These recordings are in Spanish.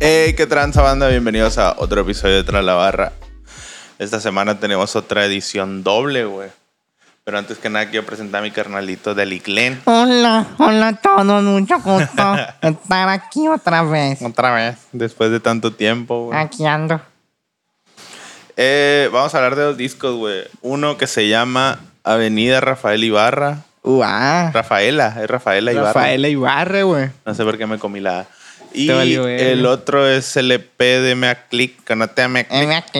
Hey, qué tranza banda, bienvenidos a otro episodio de Tras la Barra. Esta semana tenemos otra edición doble, güey. Pero antes que nada quiero presentar a mi carnalito del Iclen. Hola, hola a todos, mucho gusto estar aquí otra vez. Otra vez, después de tanto tiempo, güey. Aquí ando. Eh, vamos a hablar de dos discos, güey. Uno que se llama Avenida Rafael Ibarra. Uah. Rafaela, es Rafaela Ibarra. Rafaela Ibarra, güey. No sé por qué me comí la. Y valió el otro es el EP de Mea Click, Canate Mea Click. En aquí,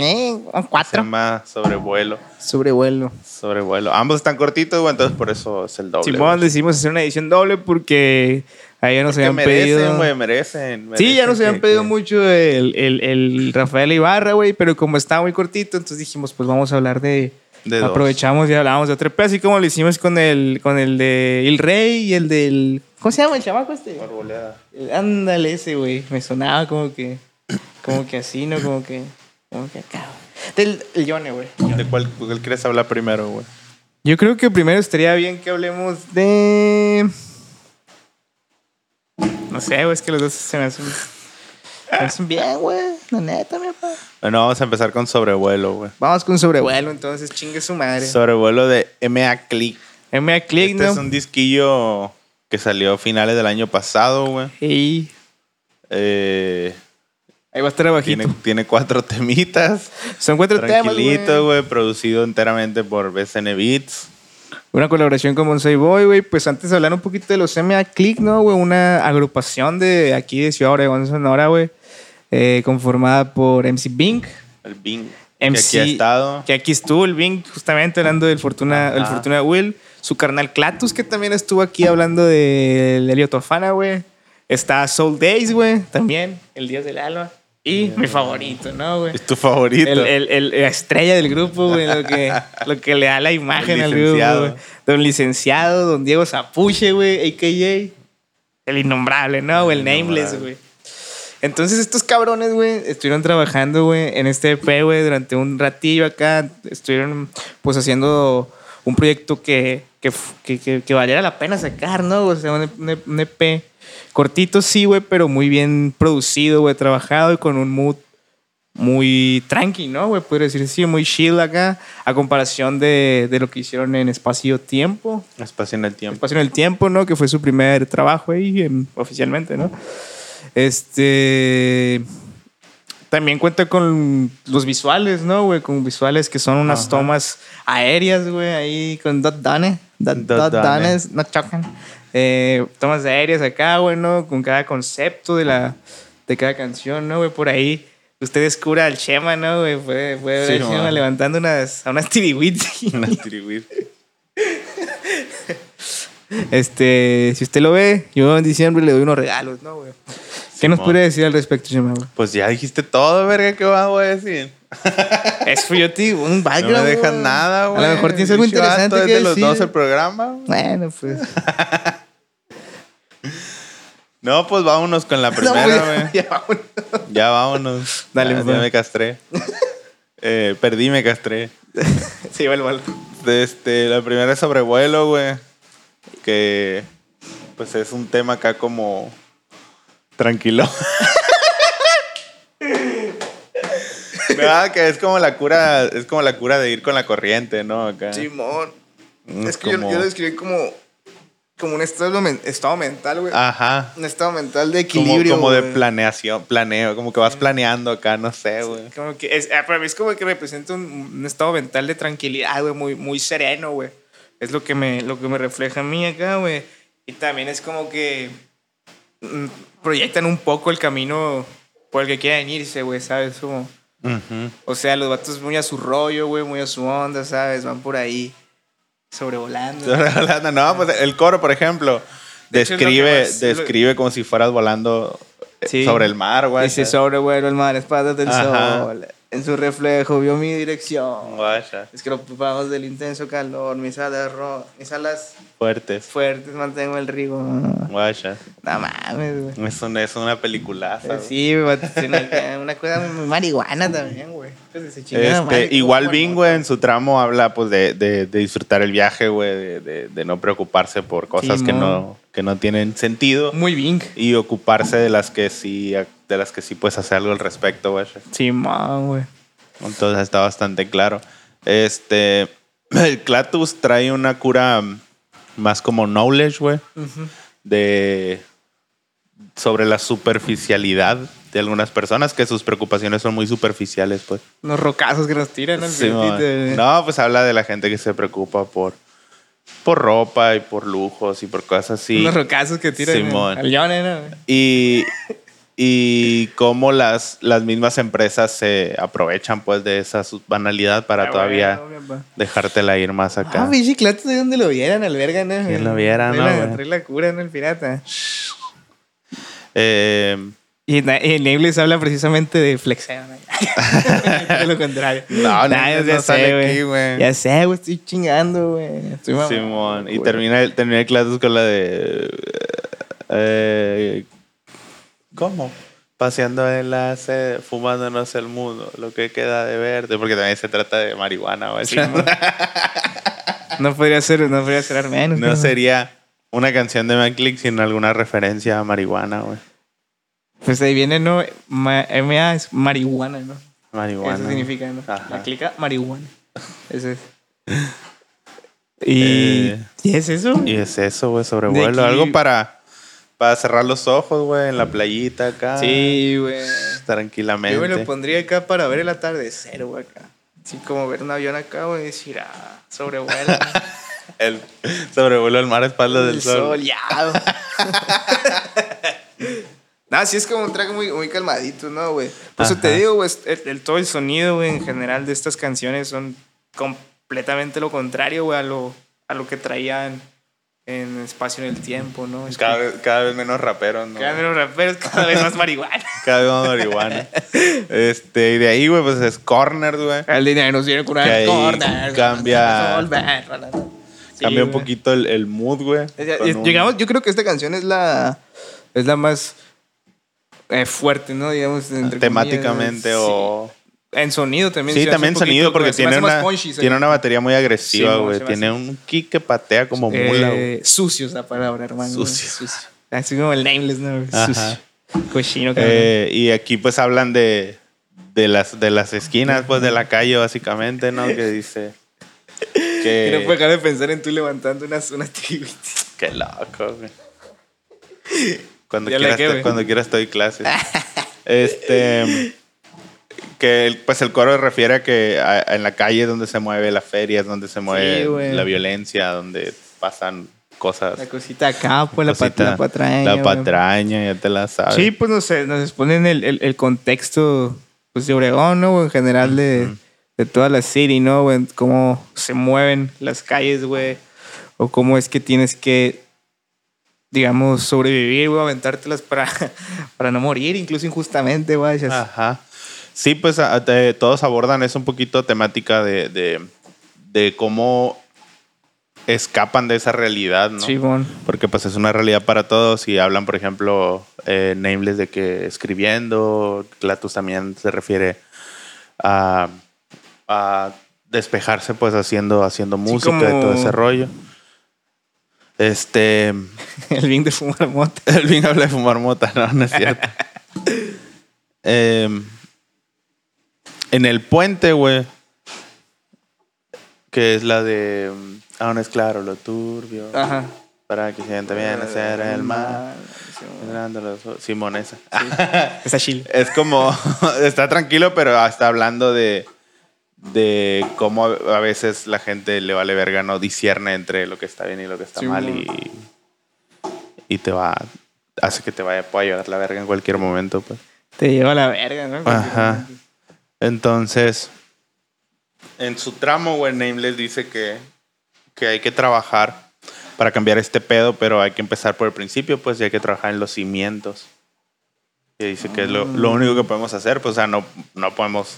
un Se cuatro. llama Sobrevuelo. Sobrevuelo. Sobrevuelo. Ambos están cortitos, güey, entonces por eso es el doble. Simón, güey. decidimos hacer una edición doble porque ayer nos Que habían merecen, pedido. güey, merecen, Sí, ya merecen nos habían pedido que- mucho el, el, el Rafael Ibarra, güey, pero como estaba muy cortito, entonces dijimos, pues vamos a hablar de. De dos. aprovechamos y hablábamos de otro EP, así como lo hicimos con el, con el de El Rey y el del. ¿Cómo se llama el chamaco este? Arboleda. Ándale, ese, güey. Me sonaba como que. Como que así, ¿no? Como que. Como que acá. Del el Yone, güey. ¿De cuál, cuál quieres hablar primero, güey? Yo creo que primero estaría bien que hablemos de. No sé, güey, es que los dos se me hacen. se me hacen bien, güey. La neta, mi papá. Bueno, vamos a empezar con Sobrevuelo, güey. Vamos con sobrevuelo, entonces chingue su madre. Sobrevuelo de MA Click. MA Click, Este ¿no? es un disquillo que salió a finales del año pasado, güey. Y Eh, ahí va a estar abajito. tiene, tiene cuatro temitas. Son cuatro temas, Tranquilito, güey. güey. Producido enteramente por BCN Beats. Una colaboración con Bonsai Boy, güey. Pues antes de hablar un poquito de los MA Click, ¿no, güey? Una agrupación de aquí de Ciudad Obregón, Sonora, güey. Eh, conformada por MC Bing. El Bing. MC, Que aquí ha estado. Que aquí estuvo el Bing, justamente hablando del Fortuna, el. Fortuna Will. Su carnal Clatus, que también estuvo aquí hablando del Helio Tofana, güey. Está Soul Days, güey, también, el Dios del Alba. Y mi favorito, ¿no, güey? Es tu favorito. El, el- el- la estrella del grupo, güey, lo que, lo que le da la imagen al grupo, güey. Don licenciado, don Diego Zapuche, güey, a.k.a. El innombrable, ¿no? El nameless, güey. Entonces estos cabrones, güey, estuvieron trabajando, güey, en este EP, güey, durante un ratillo acá. Estuvieron, pues, haciendo un proyecto que, que, que, que- valiera la pena sacar, ¿no? O sea, un, un- un EP cortito, sí, güey, pero muy bien producido, güey, trabajado y con un mood muy tranqui, ¿no, güey? Podría decir sí, muy chill acá, a comparación de, de lo que hicieron en Espacio Tiempo. Espacio en el tiempo. Espacio en el Tiempo, ¿no? Que fue su primer trabajo ahí em, oficialmente, ¿no? Este. También cuenta con los visuales, ¿no, güey? Con visuales que son unas Ajá. tomas aéreas, güey, ahí con Dot Dane. Dot, Dot dot Dane. Danes no chocan. Eh, tomas aéreas acá, güey, ¿no? Con cada concepto de, la, de cada canción, ¿no, güey? Por ahí. Usted descubra al Chema, ¿no, güey? Puede, puede ver Sí, al Chema man. levantando unas, a unas tiriwits. Una tiriwit. Este, si usted lo ve, yo en diciembre le doy unos regalos, ¿no, güey? ¿Qué nos puede decir al respecto, Chema, güey? Pues ya dijiste todo, verga, ¿qué más voy a decir? Te digo, un No background. me dejas nada, güey. A lo mejor tienes algo interesante es que de los decir. dos el programa. Bueno, pues. No, pues vámonos con la primera, No, güey. pues, ya vámonos. Ya vámonos. Dale, ya, pues. ya me castré. Eh, perdí, me castré. Sí, va el bal. Este, la primera es sobrevuelo, güey. Que pues es un tema acá como tranquilo. ¿Verdad? Que es como la cura, es como la cura de ir con la corriente, ¿no? Acá. Simón. Mm, Es que yo, como- yo lo describí como, como un estado, estado mental, güey. Ajá. Un estado mental de Como, equilibrio. como de güey. planeación, planeo, como que vas planeando acá, no sé, güey. Como que es, ah, para mí es como que representa un, un estado mental de tranquilidad, güey, muy, muy sereno, güey. Es lo que, me, lo que me refleja a mí acá, güey. Y también es como que mm, proyectan un poco el camino por el que quieren irse, güey, ¿sabes? Como, o sea, los vatos muy a su rollo, güey, muy a su onda, ¿sabes? Van por ahí sobrevolando. No, pues el coro, por ejemplo, De hecho, describe, lo- describe como si fueras volando eh, Sí. sobre el mar, güey. Dice sobrevuelo el mar, espadas del Ajá. sol. En su reflejo vio mi dirección. Guacha, Es que lo ocupamos del intenso calor, mis alas, ro- mis alas fuertes. fuertes, mantengo el rigor. Guacha. No mames, güey. Es una, es una peliculaza. güey. Sí, güey, una cosa muy marihuana también, güey. Pues, se chingada Este, madre, igual ¿cómo Bing, güey, en su tramo habla pues de, de- de disfrutar el viaje, güey, de, de- de no preocuparse por cosas que no, que no tienen sentido Muy Bing. y ocuparse de las que sí, de las que sí puedes hacer algo al respecto, güey. Sí, güey. Entonces está bastante claro. Este, el Clatus trae una cura más como knowledge, güey, de sobre la superficialidad de algunas personas, que sus preocupaciones son muy superficiales, pues. Unos rocazos que nos tiran al Sí, no, pues habla de la gente que se preocupa por, por ropa y por lujos y por cosas así. Unos rocazos que tiran Simón. al Yone, ¿no? Y, y cómo las, las mismas empresas se aprovechan pues de esa banalidad para Ah, todavía bueno, papá. dejártela ir más acá. Ah, clato de donde lo vieran al verga, ¿no? ¿Quién lo viera, Trae no, la- la cura, ¿no? El pirata. Eh, Y, y Nameless habla precisamente de flexeo, ¿no? de lo contrario. No, Nah, Nameless ya no sé, sale aquí, güey. Ya sé, güey, estoy chingando, güey. Simón. Y termina, el- termina el Clatus con la de. eh, ¿Cómo? Paseando en la sede, fumándonos el mundo, lo que queda de verde, porque también se trata de marihuana, güey. No podría ser, no podría ser armenio. No sería una canción de McClick sin alguna referencia a marihuana, güey. Pues ahí viene, ¿no? Ma- MA es marihuana, ¿no? Marihuana. Eso significa, ¿no? Ajá. La clica marihuana. Eso es. Y, Eh, ¿y es eso? Y es eso, güey, sobrevuelo. aquí- Algo para, para cerrar los ojos, güey, en la playita acá. Sí, güey. Tranquilamente. Yo me lo pondría acá para ver el atardecer, güey, acá. Así como ver un avión acá, güey, y decir, ah, sobrevuela. El sobrevuelo al mar a espaldas del el sol. soleado. No, sí es como un track muy, muy calmadito, ¿no, güey? Por eso te digo, güey, el, el- todo el sonido, güey, en general de estas canciones son completamente lo contrario, güey, a lo, a lo que traían en Espacio en el Tiempo, ¿no? Es Cada que vez, cada vez menos raperos, ¿no? cada vez menos raperos, cada vez más marihuana. Cada vez más marihuana. este, y de ahí, güey, pues es Corner, güey. El dinero nos viene con Que ahí corner, cambia- Sí, Cambia un poquito el, el mood, güey. Un- Llegamos, yo creo que esta canción es la, es la más eh, fuerte, ¿no? Digamos, entre temáticamente comillas, o... sí. En sonido también. Sí, también un sonido porque tiene una, punchy, tiene una batería muy agresiva, Sí, güey. me tiene un kick que patea como mula, güey. Eh, sucio es la palabra, hermano. Sucio. Así como el nameless, ¿no? Ajá. Sucio. Cochino. Eh, y aquí pues hablan de, de, las, de las esquinas pues de la calle básicamente, ¿no? Que dice que no puedo dejar de pensar en tú levantando unas, unas. Qué loco, güey. Cuando quieras, te- cuando quieras estoy clases. este... Que pues el coro refiere a que a- en la calle es donde se mueve la feria, es donde se mueve la violencia, donde pasan cosas. La cosita acá, pues la, pat- cosita- la patraña. La patraña, ya te la sabes. Sí, pues no sé, nos exponen el, el, el contexto pues, de Obregón, ¿no? En general de, de toda la city, ¿no? Cómo se mueven las calles, güey. O cómo es que tienes que, digamos, sobrevivir, güey, aventártelas para, para no morir, incluso injustamente, güey. Ajá. Sí, pues a- te- todos abordan eso un poquito temática de, de, de cómo escapan de esa realidad, ¿no? Sí, bon. Porque pues es una realidad para todos y hablan, por ejemplo, eh, Nameless de que escribiendo, Clatus también se refiere a, a despejarse pues haciendo, haciendo música y como- todo ese rollo. Este, El bien de fumar mota. el bien habla de fumar mota, no, no es cierto. Em, en el puente, güey, que es la de mm, Aún es claro lo turbio. Ajá. Para que sienta bien hacer el mal. Simón, esa. Está chill. Es como, está tranquilo, pero está hablando de, de cómo a a veces la gente le vale verga, no discierne entre lo que está bien y lo que está Sí, mal y, y te va, hace que te vaya, pueda llevar la verga en cualquier momento, pues. Te lleva a la verga, ¿no? Ajá. Entonces, en su tramo, güey, Nameless dice que, que hay que trabajar para cambiar este pedo, pero hay que empezar por el principio, pues, y hay que trabajar en los cimientos. Y dice que es lo, lo único que podemos hacer, pues, o sea, no, no podemos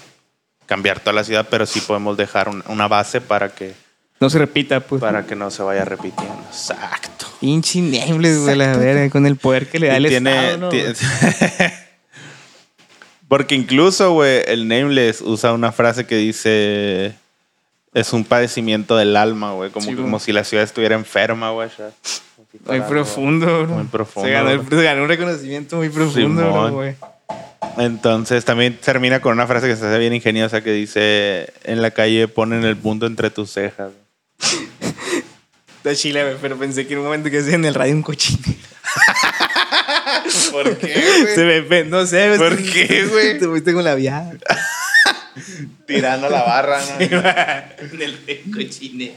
cambiar toda la ciudad, pero sí podemos dejar un- una base para que, No se repita, pues. para que no se vaya repitiendo. Exacto. Pinche nameless, güey, la verga, con el poder que le da Y el tiene, Estado, ¿no? Porque incluso, güey, el Nameless usa una frase que dice... Es un padecimiento del alma, güey. Como, Sí, como si la ciudad estuviera enferma, güey. Muy profundo, bro. Muy profundo, Se ganó, se ganó un reconocimiento muy profundo, güey. Entonces también termina con una frase que se hace bien ingeniosa que dice... En la calle ponen el punto entre tus cejas. De Chile, güey, pero pensé que en un momento que hacía en el radio un cochinero. ¿Por qué, Se me no sé, güey. ¿Por qué, güey? Te fuiste con la viada. Tirando la barra, ¿no? en el cochinero.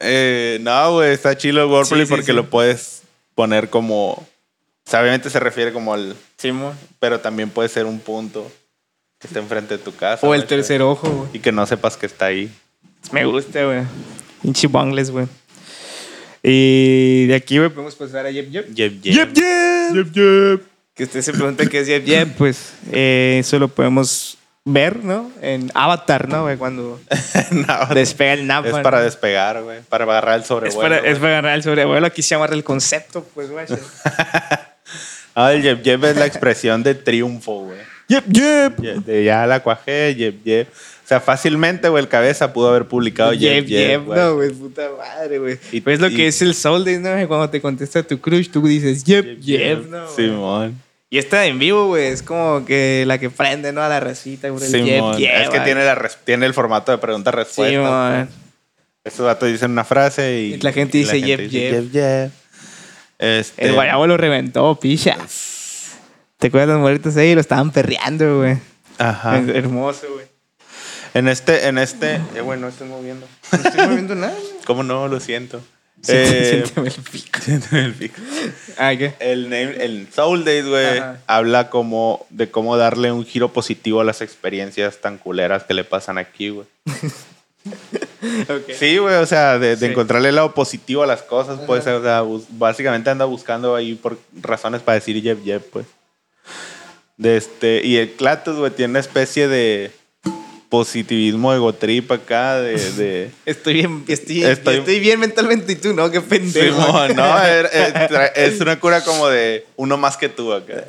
Eh, no, güey, está chido el wordplay Sí, sí, porque sí. lo puedes poner como... O sea, obviamente se refiere como al... Simón. Pero también puede ser un punto que esté enfrente de tu casa. O el tercer ojo, güey. Y que no sepas que está ahí. Me gusta, güey. Pinche bangles, güey. Y de aquí, güey, podemos pasar a Yep Yep. Yep, Yep Yep. Que usted se pregunta qué es Yep Yep, pues eh, eso lo podemos ver, ¿no? En Avatar, ¿no? güey? Cuando No, despega el napa. es ¿no? para despegar, güey. Para agarrar el Es sobrevuelo. para, güey. es para agarrar el sobrevuelo. Aquí se llama el concepto, pues, güey. Ah, el yep yep es la expresión de triunfo, güey. Yep Yep. Ye- De ya la cuajé, yep yep. O sea, fácilmente, güey, el cabeza pudo haber publicado yep Yep, yep, yep, güey. no, güey, puta madre, güey. Y- Pues lo y- que es el soul day, ¿no? Cuando te contesta tu crush, tú dices yep, yep, ¿no? Simón. Y esta en vivo, güey, es como que la que prende, ¿no? A la recita, güey. Simón. Yep, yep, es que tiene, la res- tiene el formato de pregunta-respuesta. Simón. Estos datos dicen una frase y, Y la gente dice yep, dice yep. yep. Este, El guayabo lo reventó, picha. ¿Te acuerdas los muertos ahí? Lo estaban perreando, güey. Ajá. Es Hermoso, güey. En este, en este, eh, bueno, no estoy moviendo. No estoy moviendo nada, güey. ¿Cómo no? Lo siento. Siénteme Eh, siénteme el pico. siénteme el pico. Ah, ¿qué? El, name- el Soul Days, güey, habla como de cómo darle un giro positivo a las experiencias tan culeras que le pasan aquí, güey. Sí, güey, o sea, de, de Sí. encontrarle el lado positivo a las cosas, pues, o sea, básicamente anda buscando ahí por razones para decir yep, pues. De este, y el Clatus, güey, tiene una especie de positivismo egotrip acá, de... de Estoy bien, estoy, Estoy- estoy bien mentalmente y tú no, qué pendejo. No, es, es una cura como de uno más que tú acá.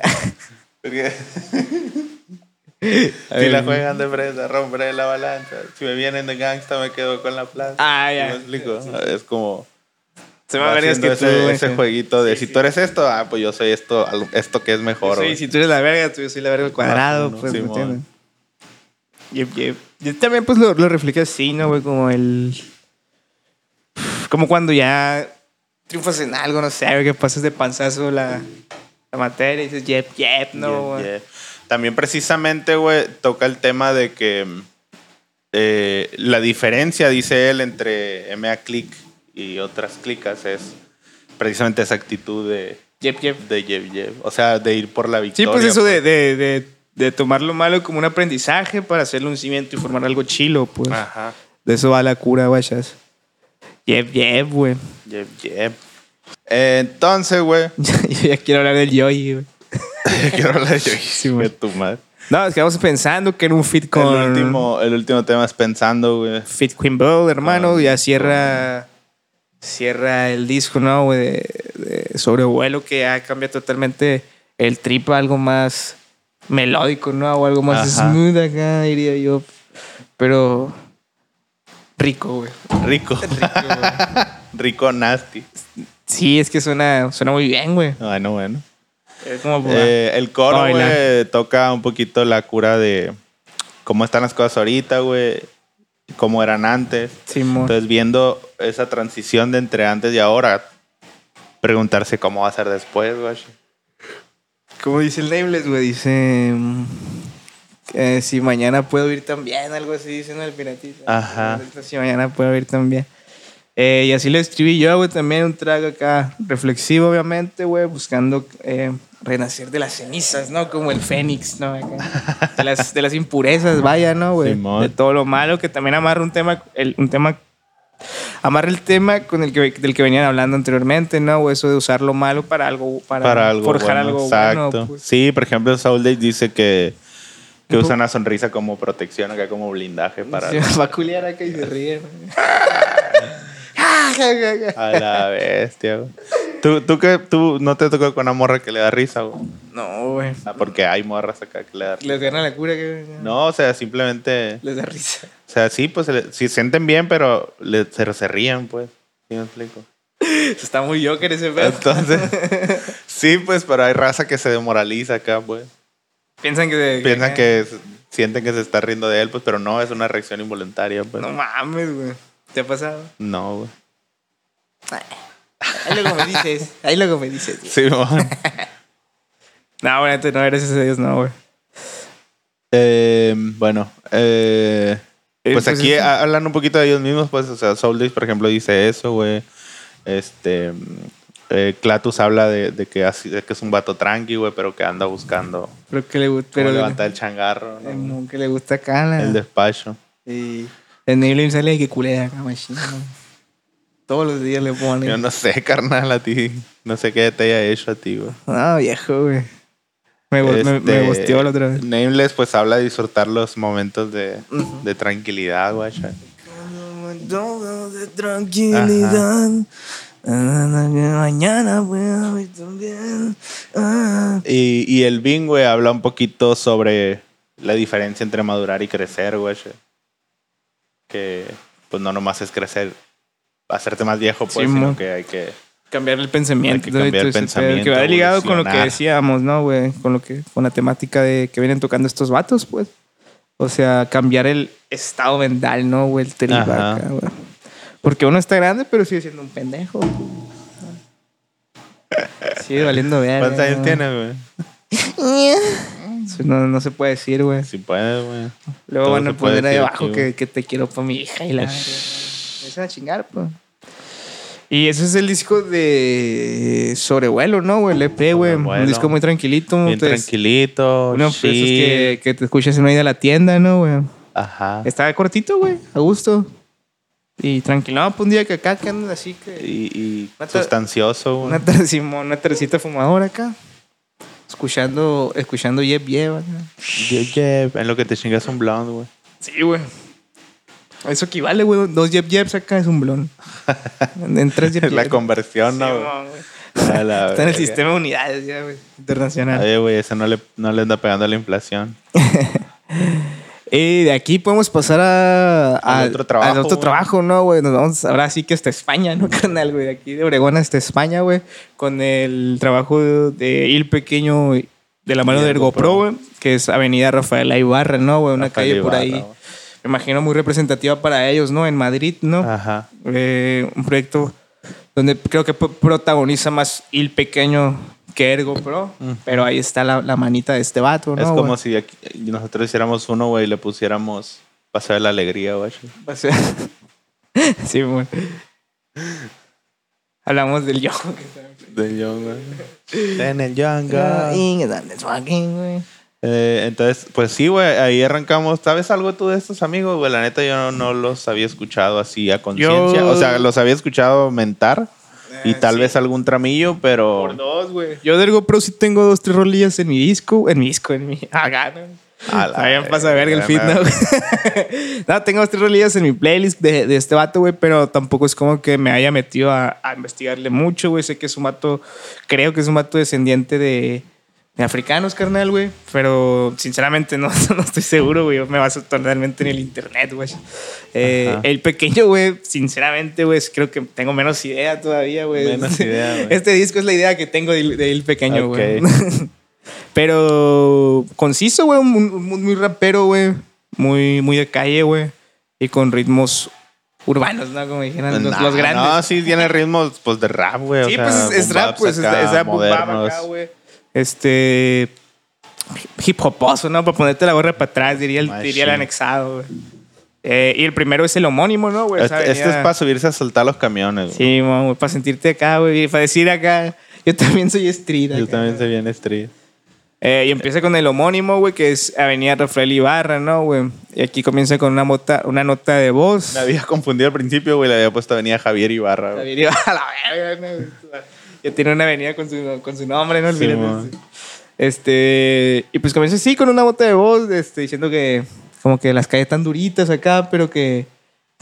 Si la juegan de presa, romperé la balanza. Si me vienen de gangsta, me quedo con la plaza. Ah, ¿Sí ya. me explico? Es como... Se me va a tú, ese, ese jueguito de si tú eres esto, ah, pues yo soy esto, esto que es mejor. Sí, si tú eres la verga, tú yo soy la verga al cuadrado, uno, pues, ¿me entiendes? Yep, yep. Y también, pues, lo, lo refleja así, ¿no, güey? Como el... Como cuando ya triunfas en algo, no sé, que pasas de panzazo la, la materia y dices, yep, yep, no, yeah. También precisamente, güey, toca el tema de que eh, la diferencia, dice él, entre MA Click y otras clicas es precisamente esa actitud de, Yep, yep. de Jeff Jeff. O sea, de ir por la Sí, victoria. pues eso de, de, de, de tomar lo malo como un aprendizaje para hacerle un cimiento y formar algo chilo, pues. Ajá. De eso va la cura, guachas. Yep, yep, güey. Jeff Jeff. Eh, entonces, güey, Yo ya quiero hablar del yoyi, güey. Sí, güey. tu madre. No, es que vamos pensando que era un fit con... El, último, el último tema es pensando, güey. Fit Queen Bull, hermano. Con- ya cierra... Cierra el disco, ¿no? güey, De, de sobrevuelo que ya cambia totalmente el trip a algo más melódico, ¿no? O algo más Ajá. smooth acá, diría yo. Pero... Rico, güey. Rico. Rico, güey. Rico nasty. Sí, es que suena, suena muy bien, güey. Bueno, bueno. Eh, el coro, güey, toca un poquito la cura de cómo están las cosas ahorita, güey, cómo eran antes. Entonces, viendo esa transición de entre antes y ahora, preguntarse cómo va a ser después, güey. Como dice el Nameless, güey, dice... mm, eh, si mañana puedo ir también, algo así dice en el piratita. Ajá. Si mañana puedo ir también. Eh, y así lo escribí yo, güey, también un trago acá reflexivo, obviamente, güey, buscando eh, renacer de las cenizas, ¿no? Como el fénix, ¿no? Acá. De, las, de las impurezas, vaya, ¿no, güey? De todo lo malo, que también amarra un tema, el, un tema amarra el tema con el que, del que venían hablando anteriormente, ¿no? O eso de usar lo malo para algo, para, Para algo forjar bueno, algo exacto. bueno. pues. Sí, por ejemplo, Day dice que, que Un usa po- una sonrisa como protección, acá como blindaje para... Sí, va a culiar acá y se ríe. A la bestia, güey. ¿Tú, tú, que, tú no te tocó con una morra que le da risa, güey. No, güey. Ah, porque hay morras acá que le da risa. Les gana la cura que. No, o sea, simplemente. Les da risa. O sea, sí, pues se, sí sienten bien, pero le- se, se ríen, pues. ¿Sí me explico? Está muy Joker ese pedo. Entonces, sí, pues, pero hay raza que se demoraliza acá, pues. Piensan que. Piensan que s- sienten que se está riendo de él, pues, pero no, es una reacción involuntaria, pues. No mames, güey. ¿Te ha pasado? No, güey. Ahí luego me dices. Ahí luego me dices. Sí, mon. No, güey, neta, no, gracias a Dios, no, güey. Eh, bueno, eh, Eh, pues pues aquí hablan un poquito de ellos mismos, pues, o sea, Soul Days, por ejemplo, dice eso, güey. Este, eh, Clatus habla de, de que, así, de que es un vato tranqui, güey, pero que anda buscando Pero que le gusta. Pero levantar el changarro, ¿no? que le gusta. La, el despacho. Y el Nebulin sale de que culea güey. Todos los días le pone. Yo no sé, carnal, a ti. No sé qué te haya hecho a ti, güey. No, viejo, güey. Me, me, me Este, la otra vez. Nameless, pues habla de disfrutar los momentos de, de tranquilidad, güey. de tranquilidad. Mañana voy también. Ah. Y, y el Bing, güey, habla un poquito sobre la diferencia entre madurar y crecer, güey. Que, pues, no nomás es crecer, hacerte más viejo, pues, Sí, sino que hay que... Cambiar el pensamiento. Hay que cambiar el pensamiento, Que va ligado con lo que decíamos, ¿no, güey? Con lo que, con la temática de que vienen tocando estos vatos, pues. O sea, cambiar el estado mental, ¿no, güey? El trip acá, güey. Porque uno está grande, pero sigue siendo un pendejo. güey. Sigue valiendo ver. ¿Cuántos años tienes, güey? No, no se puede decir, güey. Si puedes, güey. Luego Todo van a puede poner ahí abajo que te quiero para mi hija y la. A chingar, pues. Y ese es el disco de Sobrevuelo, ¿no, güey? El EP, güey. Un disco muy tranquilito. Bien entonces, tranquilito, Uno de esos que, que te escuchas en una ida a la tienda, ¿no, güey? Ajá. Está cortito, güey. A gusto. Y tranquilo. No, pues un día que acá que andas así que. Y, y sustancioso, güey. Una, tercita fumadora acá. Escuchando, escuchando Yep Yep. acá. Ye- ye- En lo que te chingas un blonde, güey. Sí, güey. Eso equivale, güey. Dos Yep Yeps acá es un blon. En tres Yep Es la conversión, ¿no? la Está en el sistema de unidades ya, güey. Internacional. Oye, güey, ese no le, no le anda pegando a la inflación. Y de aquí podemos pasar a, Al otro trabajo, Al otro güey. trabajo, ¿no, güey? Nos vamos ahora sí que hasta España, ¿no, carnal, güey? De aquí de Obregón hasta España, güey. Con el trabajo de, Il Pequeño de la mano de Ergo Ergo Pro, Pro. güey. Que es Avenida Rafaela Ibarra, ¿no, güey? Una Rafael calle por Ibarra, ahí. güey. Me imagino muy representativa para ellos, ¿no? En Madrid, ¿no? Ajá. Eh, un proyecto donde creo que pro- protagoniza más Il Pequeño que Ergo Pro. Pero ahí está la, la manita de este vato, ¿no? es como güey? si aquí- nosotros hiciéramos uno, güey, y le pusiéramos Paseo de la Alegría, güey. O sea, sí, güey. Hablamos del yo. De Young, güey. En el Younger. Eh, entonces, pues sí, güey, ahí arrancamos. ¿Sabes algo tú de estos amigos, güey? La neta, yo no, no los había escuchado así a conciencia. Yo- O sea, los había escuchado mentar y Ah, tal sí. vez algún tramillo, pero... Por dos, güey. Yo de Ergo Pro sí tengo dos, tres rolillas en mi disco. En mi disco, en mi. Ah, no. A la Ahí pasa verga el feed, ¿no? güey? no, tengo dos, tres rolillas en mi playlist de, de este vato, güey, pero tampoco es como que me haya metido a, a investigarle mucho, güey. Sé que es un vato, creo que es un vato descendiente de, de africanos, carnal, güey. Pero sinceramente no, no estoy seguro, güey. Me baso totalmente en el internet, güey. Eh, el pequeño, güey, sinceramente, güey, creo que tengo menos idea todavía, güey. Menos idea, güey. Este disco es la idea que tengo de, de el pequeño, güey. Pero conciso, güey, muy, muy, rapero, güey. Muy, muy de calle, güey. Y con ritmos urbanos, ¿no? Como dijeron los, Nah, los grandes. No, sí tiene ritmos pues de rap, güey. o Sí, sea, pues es, rap, pues es, acá, es rap modernos. acá, güey. Este. Hip hoposo, ¿no? Para ponerte la gorra para atrás, diría el, diría el anexado, güey. Eh, y el primero es el homónimo, ¿no, güey? Este, este es para subirse a soltar los camiones, güey. Sí, güey, para sentirte acá, güey. Para decir acá, yo también soy street. Yo acá. también soy bien street. Eh, y empieza con el homónimo, güey, que es Avenida Rafael Ibarra, ¿no, güey? Y aquí comienza con una, mota, una nota de voz. Me había confundido al principio, güey. Le había puesto Avenida Javier Ibarra, güey. Avenida a la verga. Ya tiene una avenida con su, con su nombre, ¿no? Sí, Olvídate. mo. este, y pues comienza así con una nota de voz, este, diciendo que como que las calles están duritas acá, pero que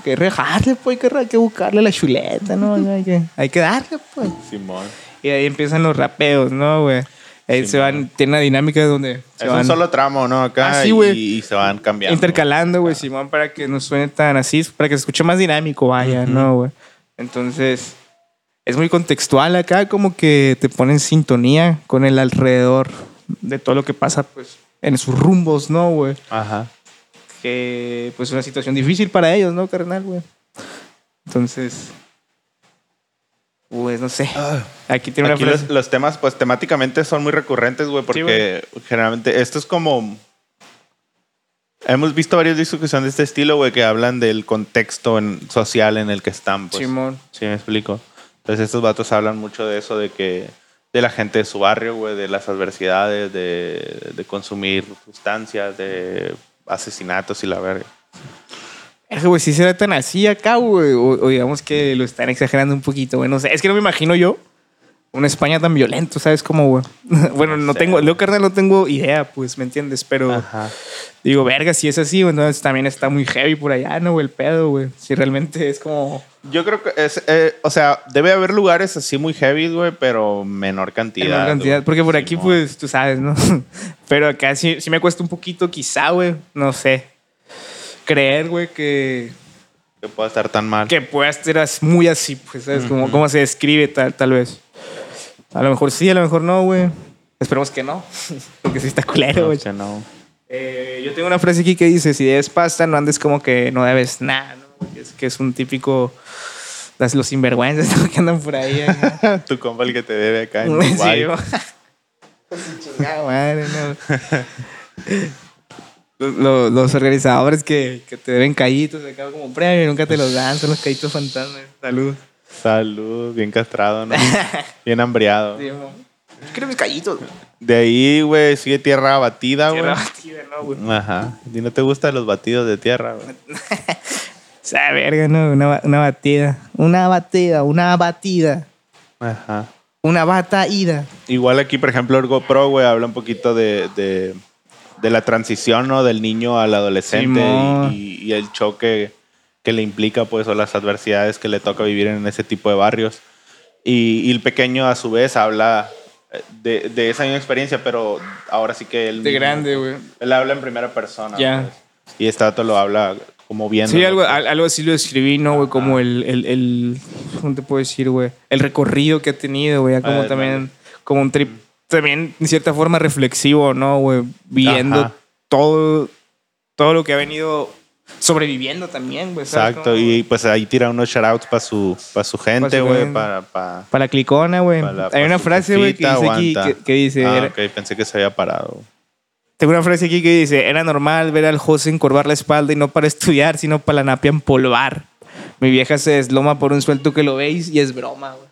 que rejarle, pues, que, hay que buscarle la chuleta, ¿no? Hay que, hay que darle, pues. Simón. Y ahí empiezan los rapeos, ¿no, güey? Ahí Sí, se van, tiene una dinámica donde se Es van un solo tramo, ¿no? Acá Ah, sí, y, y se van cambiando. intercalando, güey, Simón, para que no suene tan así, para que se escuche más dinámico, vaya, Ujú. ¿no, güey? Entonces, es muy contextual acá, como que te pone en sintonía con el alrededor de todo lo que pasa, pues, en sus rumbos, ¿no, güey? Ajá. que pues es una situación difícil para ellos, ¿no, carnal, güey? Entonces, pues no sé. Aquí tiene Aquí una los, frase. los temas, pues temáticamente son muy recurrentes, güey, porque generalmente esto es como. Hemos visto varias discusiones de este estilo, güey, que hablan del contexto en- social en el que están, pues. Simón. Sí, me explico. Entonces estos vatos hablan mucho de eso, de que de la gente de su barrio, güey, de las adversidades, de, de consumir sustancias, de asesinatos y la verga. Es güey, si será tan así acá, güey. O, o digamos que lo están exagerando un poquito, güey. No sé. Es que no me imagino yo una España tan violento, ¿sabes cómo, güey? bueno, no tengo. Leo carnal, no tengo idea, pues, ¿me entiendes? Pero Ajá. digo, verga, si es así, güey, entonces también está muy heavy por allá, ¿no, güey? El pedo, güey. Si realmente es como. Yo creo que es, eh, o sea, debe haber lugares así muy heavy, güey, pero menor cantidad. En menor cantidad. güey. Porque por aquí, Simón. pues, tú sabes, ¿no? Pero acá sí, sí me cuesta un poquito, quizá, güey. No sé. Creer, güey, que, Que pueda estar tan mal. que pueda as- muy así, pues, ¿sabes? Como, cómo se describe, tal, tal vez. A lo mejor sí, a lo mejor no, güey. Esperemos que no. Porque sí está culero, No güey. sé, no. Eh, yo tengo una frase aquí que dice: Si debes pasta, no andes como que no debes nada, ¿no? Que es, que es un típico. Las, los sinvergüenzas ¿no? que andan por ahí. acá. tu compa el que te debe acá en. Su chingada madre, no. Los, los- los organizadores que, que te deben callitos acá como premio y nunca te los dan, son los callitos fantasmas. Salud. Salud, bien castrado, ¿no? bien hambriado. Sí. Quiero mis callitos. De ahí, güey, sigue tierra batida, güey. Tierra batida, no, güey. Ajá. ¿Y no te gustan los batidos de tierra, güey? O sea, verga, no, una, una batida. Una batida, una batida. Ajá. Una bataída. Igual aquí, por ejemplo, el GoPro, güey, habla un poquito de, de, de la transición, ¿no? Del niño al adolescente y el choque que le implica, pues, o las adversidades que le toca vivir en ese tipo de barrios. Y, y el pequeño, a su vez, habla eh, de, de esa misma experiencia, pero ahora sí que él... De mismo- grande, güey. Él habla en primera persona. Ya. pues. Y este dato lo habla como viendo. Sí, algo, al- algo así lo escribí, ¿no, güey? Como el, el, el- ¿Cómo te puedo decir, güey? El recorrido que ha tenido, güey. Como Ah, también... Como un trip... También, en cierta forma, reflexivo, ¿no, güey? Viendo Ajá. todo... Todo lo que ha venido sobreviviendo también, güey. ¿sabes Exacto, y pues ahí tira unos shoutouts para su, pa' su gente, güey, gente. para... Pa, Para la clicona, güey. Hay una frase, güey, que dice aquí... Que, que dice... Ah, era- ok, pensé que se había parado. Tengo una frase aquí que dice, era normal ver al José encorvar la espalda y no para estudiar, sino para la napia empolvar. Mi vieja se desloma por un suelto que lo veis y es broma, güey.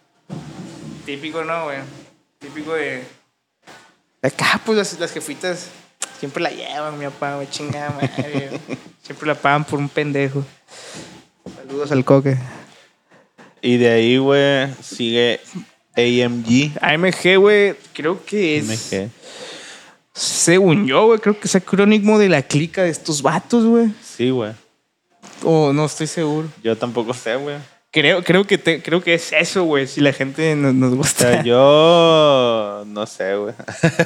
Típico, ¿no, güey? Típico de... Acá, pues, las, las jefitas siempre la llevan, mi papá, güey, chingada madre. güey. siempre la pagan por un pendejo. Saludos al coque. Y de ahí, güey, sigue AMG. AMG, güey, creo que es... AMG. Según yo, güey, creo que es acrónimo de la clica de estos vatos, güey. Sí, güey. O no estoy seguro. Yo tampoco sé, güey. Creo, creo, que te- creo que es eso, güey. Si la gente nos, nos O gusta. sea, yo no sé, güey.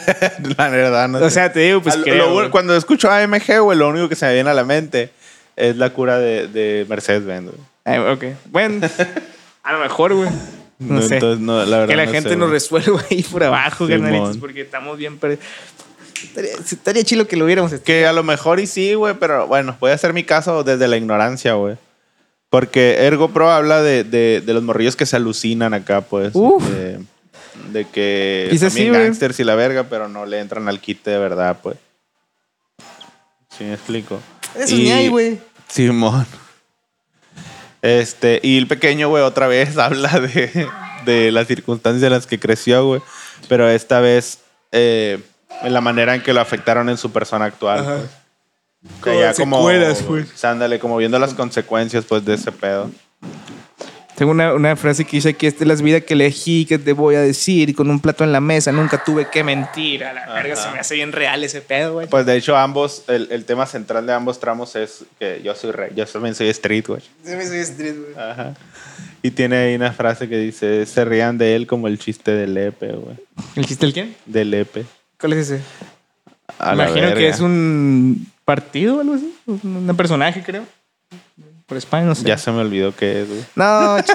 la verdad, no sé. O sea, te digo, pues A lo- creo, lo- cuando escucho AMG, güey, lo único que se me viene a la mente es la cura de, de Mercedes-Benz, güey. Ok. Bueno, a lo mejor, güey. No, sé. Entonces, no, la verdad que la no gente sé, nos resuelva ahí por abajo, Simón. carnalitos, porque estamos bien. Pero... Estaría, estaría chido que lo viéramos. Que a lo mejor y sí, güey, pero bueno, voy a hacer mi caso desde la ignorancia, güey. Porque Ergo Pro habla de, de, de los morrillos que se alucinan acá, pues. Uf. De, de que sí, güey. gangsters y la verga, pero no le entran al quite de verdad, pues. Sí, me explico. Eso Y- ni hay, güey. Simón. Este, y el pequeño, güey, otra vez habla de, de las circunstancias en las que creció, güey. Pero esta vez eh, en la manera en que lo afectaron en su persona actual. Pues. Como Que ya como, secuelas, pues. ándale, como viendo las consecuencias, pues, de ese pedo. Tengo una, una frase que dice aquí, esta es la vida que elegí, que te voy a decir, con un plato en la mesa, nunca tuve que mentir. A la verga, Ajá. se me hace bien real ese pedo, güey. Pues, de hecho, ambos, el, el tema central de ambos tramos es que yo soy rey. Yo también soy street, güey. Sí, me soy street, güey. Ajá. Y tiene ahí una frase que dice, se rían de él como el chiste del Lepe, güey. ¿El chiste del quién? Del Lepe. ¿Cuál es ese? A Imagino que es un partido o algo así. Un personaje, creo. Por España, no sé. Ya se me olvidó qué es, güey. No, che,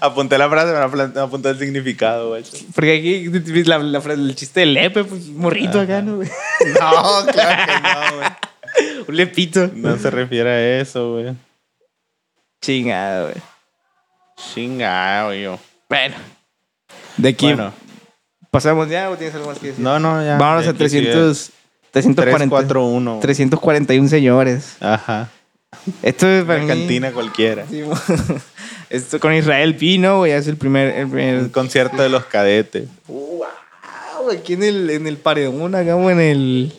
Apunté la frase, me apunté el significado, güey. porque aquí la, la frase- el chiste del lepe, pues morrito acá, ¿no? güey? No, claro que no, güey. Un lepito. No se refiere a eso, güey. Chingado, güey. Chingado, yo. Bueno. De aquí Bueno, pasamos ya o tienes algo más que decir? no, no, ya. Vámonos ya a aquí sigue. 300, 340, 341. güey. 341 señores. Ajá. Esto es para Una mí- cantina cualquiera. Sí, Esto con Israel Pino, güey, es el primer... El primer concierto de los cadetes. wow, aquí en el, en el paredón, acá, güey, en el,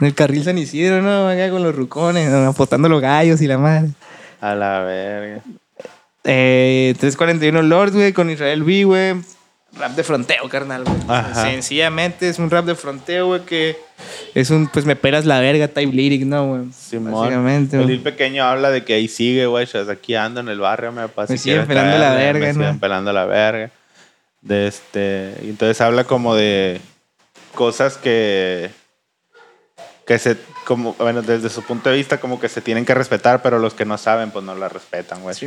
en el carril San Isidro, ¿no? Acá con los rucones, ¿no? apostando los gallos y la madre. A la verga. Eh, 341 Lords, güey, con Israel B, güey. Rap de fronteo, carnal, güey. Ajá. Sencillamente es un rap de fronteo, güey, que es un, pues me pelas la verga type lyric, ¿no, güey? Simón. Básicamente, El pequeño habla de que ahí sigue, güey. Aquí ando en el barrio, me pasa. Me siguen pelando la verga, Me ¿no? siguen pelando la verga. De este. Entonces habla como de cosas que. Que se. Como, bueno, desde su punto de vista, como que se tienen que respetar, pero los que no saben, pues no la respetan, güey. Sí.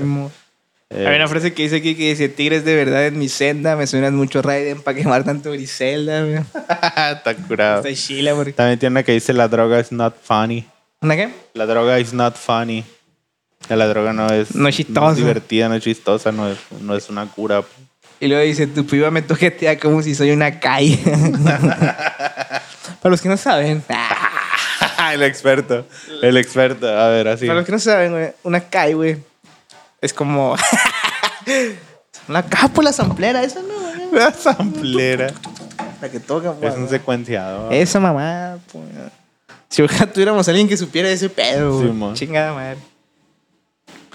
Eh, Hay una frase que dice aquí que dice, tigres de verdad en mi senda, me suenan mucho Raiden para quemar tanto Griselda. Está curado. Está chila, porque... También tiene una que dice: La droga is not funny. ¿Una qué? La droga is not funny. La droga no es, No es chistosa. divertida, no es chistosa, no es, no es una cura. Y luego dice, tu piba me toquetea como si soy una calle. para los que no saben, el experto, el experto. A ver, así. para los que no saben, una calle, güey, es como... una por la samplera, esa no, güey. La samplera. La que toca, Es güey. un secuenciador. Esa mamá, pues. Si ojalá tuviéramos a alguien que supiera ese pedo. Simón. Chingada madre.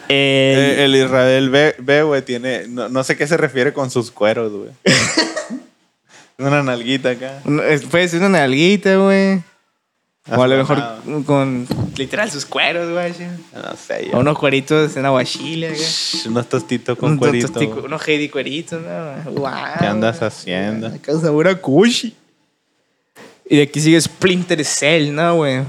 Eh, Eh, el Israel B, B, güey, tiene. No, no sé qué se refiere con sus cueros, güey. una nalguita acá. es- puede ser una nalguita, güey. O a lo mejor con literal sus cueros, güey. No sé, O yo. unos cueritos en aguachile, güey. Unos tostitos con Un cuerito. tostico- güey. unos Heidi cueritos, ¿no? Wow, ¿Qué andas güey. haciendo? Acá sabor a kushi. Y de aquí sigue Splinter Cell, ¿no, güey?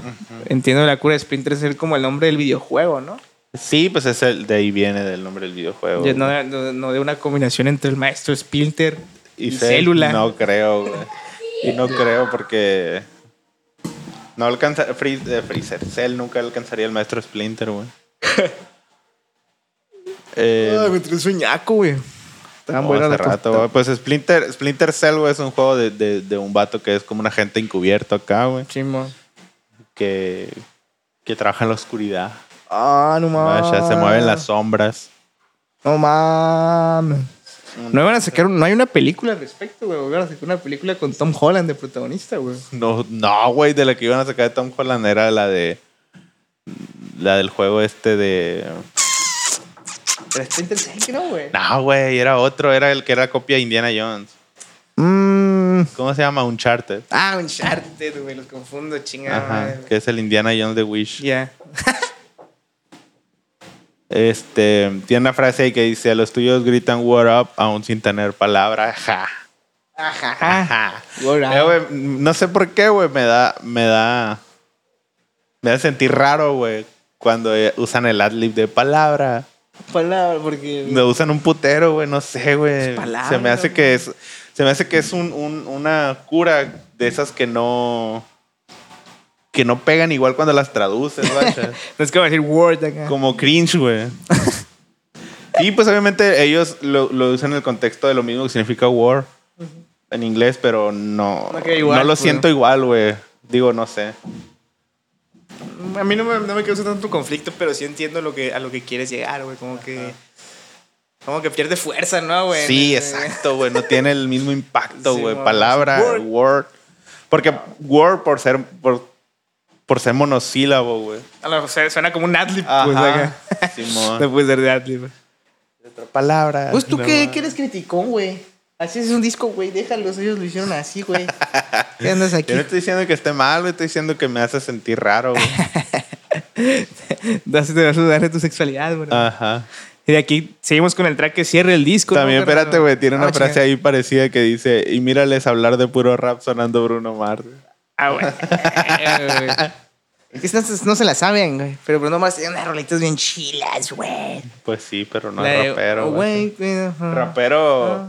Entiendo la cura de Splinter Cell como el nombre del videojuego, ¿no? Sí, pues es el, de ahí viene del nombre del videojuego. Ya No, no, no de una combinación entre el maestro Splinter y, Cell, célula. No creo, güey. Y no creo porque. No alcanza. Eh, Freezer. Cell nunca alcanzaría el maestro Splinter, güey. Eh, Ah, me sueñaco, güey. Estaban no, buenas hace las rato, güey. Pues Splinter, Splinter Cell, güey, es un juego de, de- de un vato que es como un agente encubierto acá, güey. Chimo. Que, que trabaja en la oscuridad. Ah, no mames. Se mueven las sombras. No mames. No iban a sacar, no hay una película al respecto, güey. Iban a sacar una película con Tom Holland de protagonista, güey. No, no, güey, de la que iban a sacar de Tom Holland era la de. La del juego este de. Pero Splinter Cell, ¿no, güey? No, güey, era otro, era el que era copia de Indiana Jones. Mm. ¿Cómo se llama? Uncharted. Ah, Uncharted, güey. Los confundo, chingada. Ajá, madre. que es el Indiana Jones de Wish. Ya. Este, tiene una frase ahí que dice, los tuyos gritan what up aún sin tener palabra. Ja. Ajá. Ajá. Eh, no sé por qué, güey, me da, me da, me da sentir raro, güey, cuando eh, usan el adlib de palabra. Palabra, porque. Lo usan un putero, güey, no sé, güey. Se me hace que es, se me hace que es un, un- una cura de esas que no, que no pegan igual cuando las traduces, vaya. No es que va a decir Word acá. Como cringe, güey. Y pues obviamente ellos lo, lo usan en el contexto de lo mismo que significa war en inglés, pero no, No queda igual, no lo siento igual, güey. Digo, no sé. A mí no me, no me causa tanto conflicto, pero sí entiendo lo que, a lo que quieres llegar, güey. Como que. Como que pierde fuerza, ¿no, güey? Sí, exacto, güey. No tiene el mismo impacto, güey. Palabra, word. word. Porque word por ser, por, por ser monosílabo, güey. A lo- o sea, suena como un adlib, pues Ajá. acá. Simón. No puede ser de adlib. Palabra. Pues tú no qué, qué eres criticón, güey. Así es un disco, güey. Déjalos, ellos lo hicieron así, güey. ¿Qué andas aquí? Yo no estoy diciendo que esté mal, güey. Estoy diciendo que me hace sentir raro, güey. Te vas a dudar de tu sexualidad, güey. Ajá. Y de aquí seguimos con el track que cierre el disco. También, ¿no, espérate, güey, tiene una Ah, frase ahí parecida que dice, y mírales hablar de puro rap sonando Bruno Mars. Ah, güey. Es que estas no se la saben, güey. Pero Bruno Mars tiene unas rolitas bien chilas, güey. Pues sí, pero no es rapero. oh, güey. güey, güey, ajá. Rapero,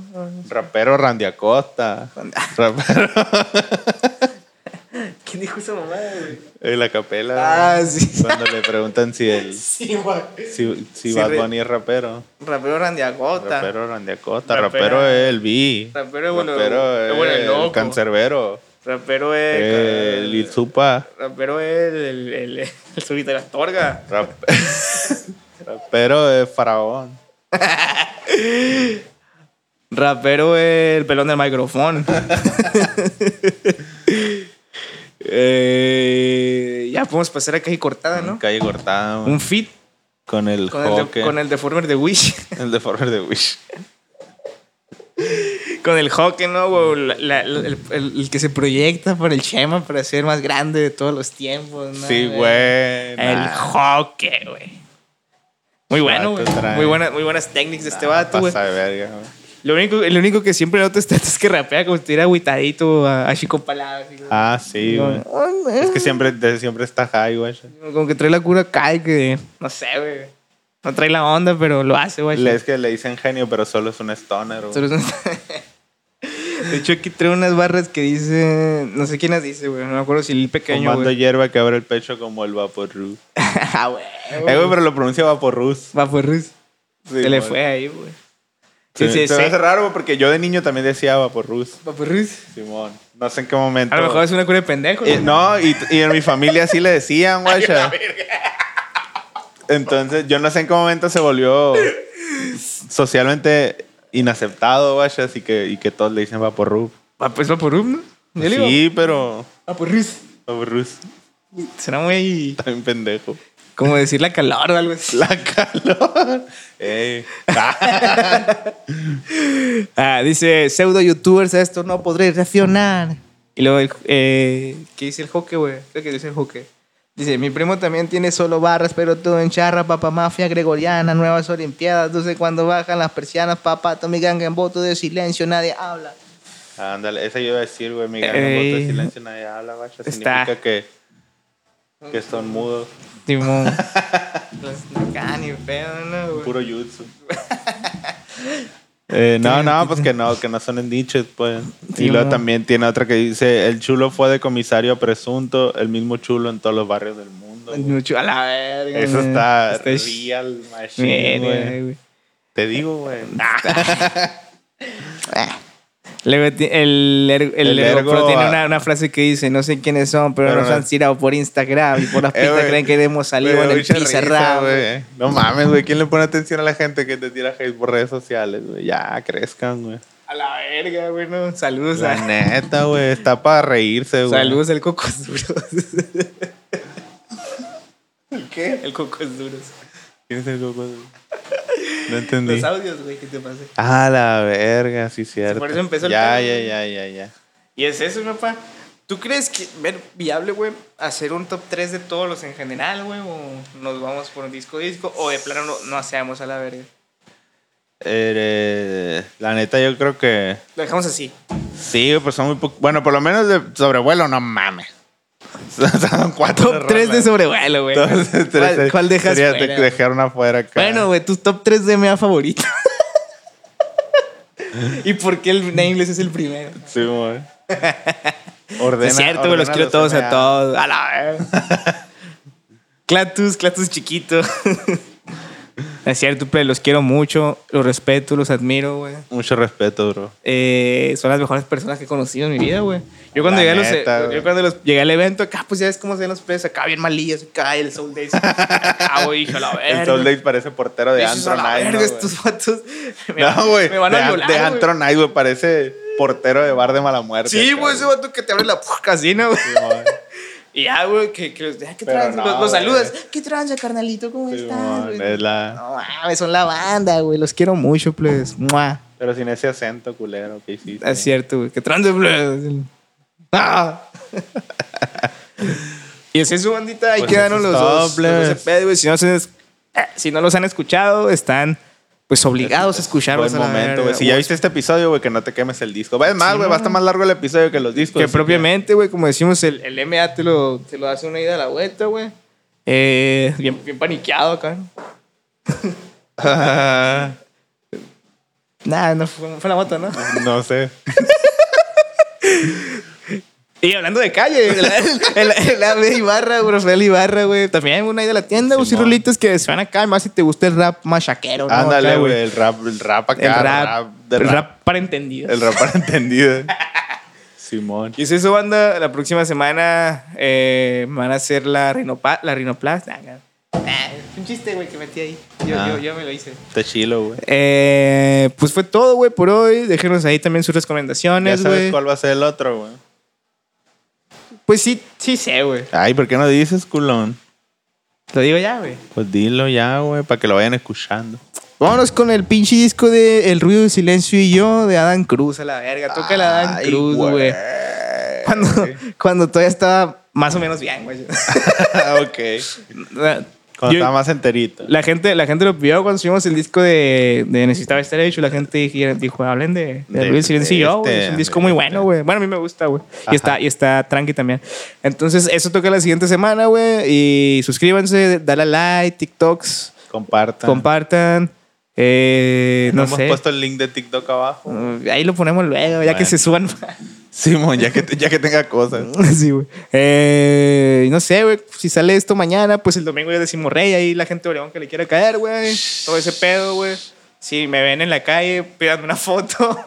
rapero Randy Acosta. Rapero ¿Quién dijo esa mamada, güey? en la capela. Ah, sí. Cuando le preguntan si el, Sí, güey. si, si Sí, Bad Bunny es rapero. Rapero Randy Agota. Rapero Randy Acosta. Rapero- Rapero es el B. Rapero es bueno- Rapero es bueno el loco. el cancerbero. Rapero es. El Lil Supa. Rapero es el, el, el, el subito de la Astorga. Rap- Rapero es Faraón. Rapero es el pelón del micrófono. Eh, ya podemos pasar a calle cortada, ¿no? Calle cortada. Un fit Con el con el, de, con el deformer de Wish. El deformer de Wish. Con el hockey, ¿no? güey? La- la- el, el- el que se proyecta por el Chema para ser más grande de todos los tiempos, ¿no? Sí, güey. El Nah. hockey, güey. Muy bueno, güey. Muy, buena, muy buenas técnicas de este Nah, vato, güey. Lo único, lo único que siempre noto este es que rapea como si estuviera agüitadito, a- así con palabras. Ah, sí, güey. Es que siempre, siempre está high, güey. Como que trae la cura y que... No sé, güey. No trae la onda, pero lo hace, güey. Es que le dicen genio, pero solo es un stoner, güey. Pero es un- De hecho, aquí trae unas barras que dice... No sé quién las dice, güey. No me acuerdo si el pequeño, Fumando güey. hierba que abre el pecho como el Vaporru. ah, güey. Eh, güey, pero lo pronuncia Vaporrus. Va por Rus. Sí, Se le fue ahí, güey. Se, Sí, sí, se me sí. hace raro, porque yo de niño también decía Vaporrus. Va por Rus. Simón. No sé en qué momento. A lo mejor es una cura de pendejo. No, y, y en mi familia sí le decían, guacha. Entonces, yo no sé en qué momento se volvió socialmente inaceptado, guacha, así que, y que todos le dicen Vaporru. Va, pues va por Rus, ¿no? Digo, Sí, pero Va por Rus. Vaporrus Será muy... bien pendejo. Como decir la calor o algo así. La calor. Ey. Ah, dice, pseudo youtubers a esto no podré reaccionar. Y luego, el- eh, ¿qué dice el hockey, güey? Creo que dice el hockey. Dice, mi primo también tiene solo barras, pero todo en charra, papá mafia gregoriana, nuevas olimpiadas, no sé cuándo bajan las persianas, papá, Tommy Gang en voto de silencio, nadie habla. Ándale, esa yo iba a decir, güey, mi gran Ey. voto de silencio nadie habla. Está. Significa que, que son mudos. Timón. Acá ni pedo, no, güey. Puro jutsu. Eh, no, no, pues que no, que no son en dichos, pues. Sí, y luego también tiene otra que dice, el chulo fue de comisario presunto, el mismo chulo en todos los barrios del mundo. güey. Mucho a la verga. Eso está Está real, machine, güey. güey. Te digo, güey. Luego ti- el, er- el, El Ergo Ergo, tiene una, una frase que dice, no sé quiénes son, pero, Pero nos no- han tirado por Instagram y por las Eh, pistas güey. creen que hemos salido en el pizarrado. No mames, güey. ¿Quién le pone atención a la gente que te tira hate por redes sociales, güey? Ya, crezcan, güey. A la verga, güey, no. Saludos La a... neta, güey. Está para reírse, güey. Saludos al Cocos Duros. ¿Qué? el Cocos Duros. ¿Quién es el coco? No entendí. Los audios, güey, ¿qué te pasa? Ah, la verga, sí, cierto. por eso empezó el ya, pedo, ya, güey. ya, ya, ya. Y es eso, papá. ¿Tú crees que ver viable, güey, hacer un top 3 de todos los en general, güey? ¿O nos vamos por un disco disco? ¿O de plano no, no hacemos a la verga? Eh, la neta, yo creo que Lo dejamos así. sí, güey, pues son muy pocos. Bueno, por lo menos de sobrevuelo, no mames. Son cuatro. Top 3 de sobrevuelo, güey. Entonces, ¿Cuál, cuál dejas fuera? de- dejar una fuera acá. Bueno, güey, tus top 3 de mea favorito. ¿Y por qué el Nameless es el primero? Sí, güey. Ordena, es cierto, güey, los quiero todos a MA. todos. A la. Clatus, Clatus chiquito. Es cierto, pero los quiero mucho, los respeto, los admiro, güey. Mucho respeto, bro. Eh, son las mejores personas que he conocido en mi vida, güey. Yo cuando, llegué, a los- neta, yo güey. cuando los- llegué al evento, acá, pues ya ves cómo se ven los peces, acá bien malillos, acá el Soul Days. Acá, güey, a la verga. El Soul Days parece portero de Antro Night. ¿no, estos me, No, güey. me van de, a an- violar, de. Antro Night, güey. Parece portero de bar de mala muerte. Sí, güey, ese vato que te abre la casina, güey. Simón. Y ya, güey, que, que los, ¿qué Pero tranza? no, los, los saludas. ¿Qué tranza, carnalito? ¿Cómo estás? Es la... No mames, son la banda, güey. Los quiero mucho, pues. Mua. Pero sin ese acento culero que hiciste. Es cierto, güey. Que tranza, pues. Ah. y es eso, bandita. Ahí Pues quedaron los dos. los dos EP, güey. Si no se Eh, Si no los han escuchado, están pues obligados a escucharlos. Buen momento, güey. Si ya viste este episodio, güey, que no te quemes el disco. Es más, güey, va a estar más largo el episodio que los discos. Que propiamente, güey, como decimos, el, el MA te lo, te lo hace una ida a la vuelta, güey. Eh, bien, bien paniqueado acá. Nah, no fue, fue la moto, ¿no? no sé. Y hablando de calle, el, Ave Ibarra, Rafael Ibarra, güey. También hay una ida a la tienda, güey. Sí, rolitas que se van acá, más si te gusta el rap machaquero, ¿no? Ándale, güey. El rap, el rap acá. El rap, de el rap. rap para entendidos. El rap para entendido. Simón. Y es eso, banda. La próxima semana eh, van a hacer la, rinopa, la rinoplast. Ah, no. Ah, un chiste, güey, que metí ahí. Yo, Ah. yo, yo me lo hice. Está chilo, güey. Eh, pues fue todo, güey, por hoy. Déjenos ahí también sus Ya recomendaciones, sabes güey. cuál va a ser el otro, güey. Pues sí, sí sé, güey. Ay, ¿por qué no dices, culón? Lo digo ya, güey. Pues dilo ya, güey, para que lo vayan escuchando. Vámonos con el pinche disco de El ruido del silencio y yo de Adam Cruz a la verga. Toca la Adam Ay, Cruz, güey. Cuando, cuando todavía estaba más o menos bien, güey. ok. Cuando Yo- estaba más enterito. La gente, la gente lo pidió cuando subimos el disco de, de Necesitaba estar hecho. La gente dijo, hablen de, de, De- del Silencio y yo, güey. este, Es un disco muy bueno, güey. Bueno, a mí me gusta, güey. Y está, y está tranqui también. Entonces, eso toca la siguiente semana, güey. Y suscríbanse, dale a like, TikToks, Compartan. compartan. Eh, No no hemos sé. puesto el link de TikTok abajo. Uh, Ahí lo ponemos luego, ya que Bueno. se suban. Simón, ya que, ya que tenga cosas. sí, güey. Eh, no sé, güey. Si sale esto mañana, pues el domingo ya decimos rey. Ahí la gente de Obregón que le quiera caer, güey. Todo ese pedo, güey. Si me ven en la calle, pídanme una foto.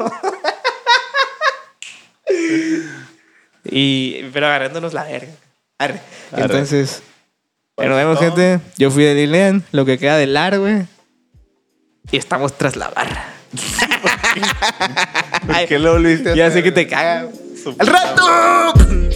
y, pero agarrándonos la verga. Arre. Arre. Entonces, nos vemos, gente. Yo fui de Lilian, lo que queda del lar, güey. Y estamos tras la barra. ¿Por qué lo volviste Ya sé que te caga. Su ¡Al rato!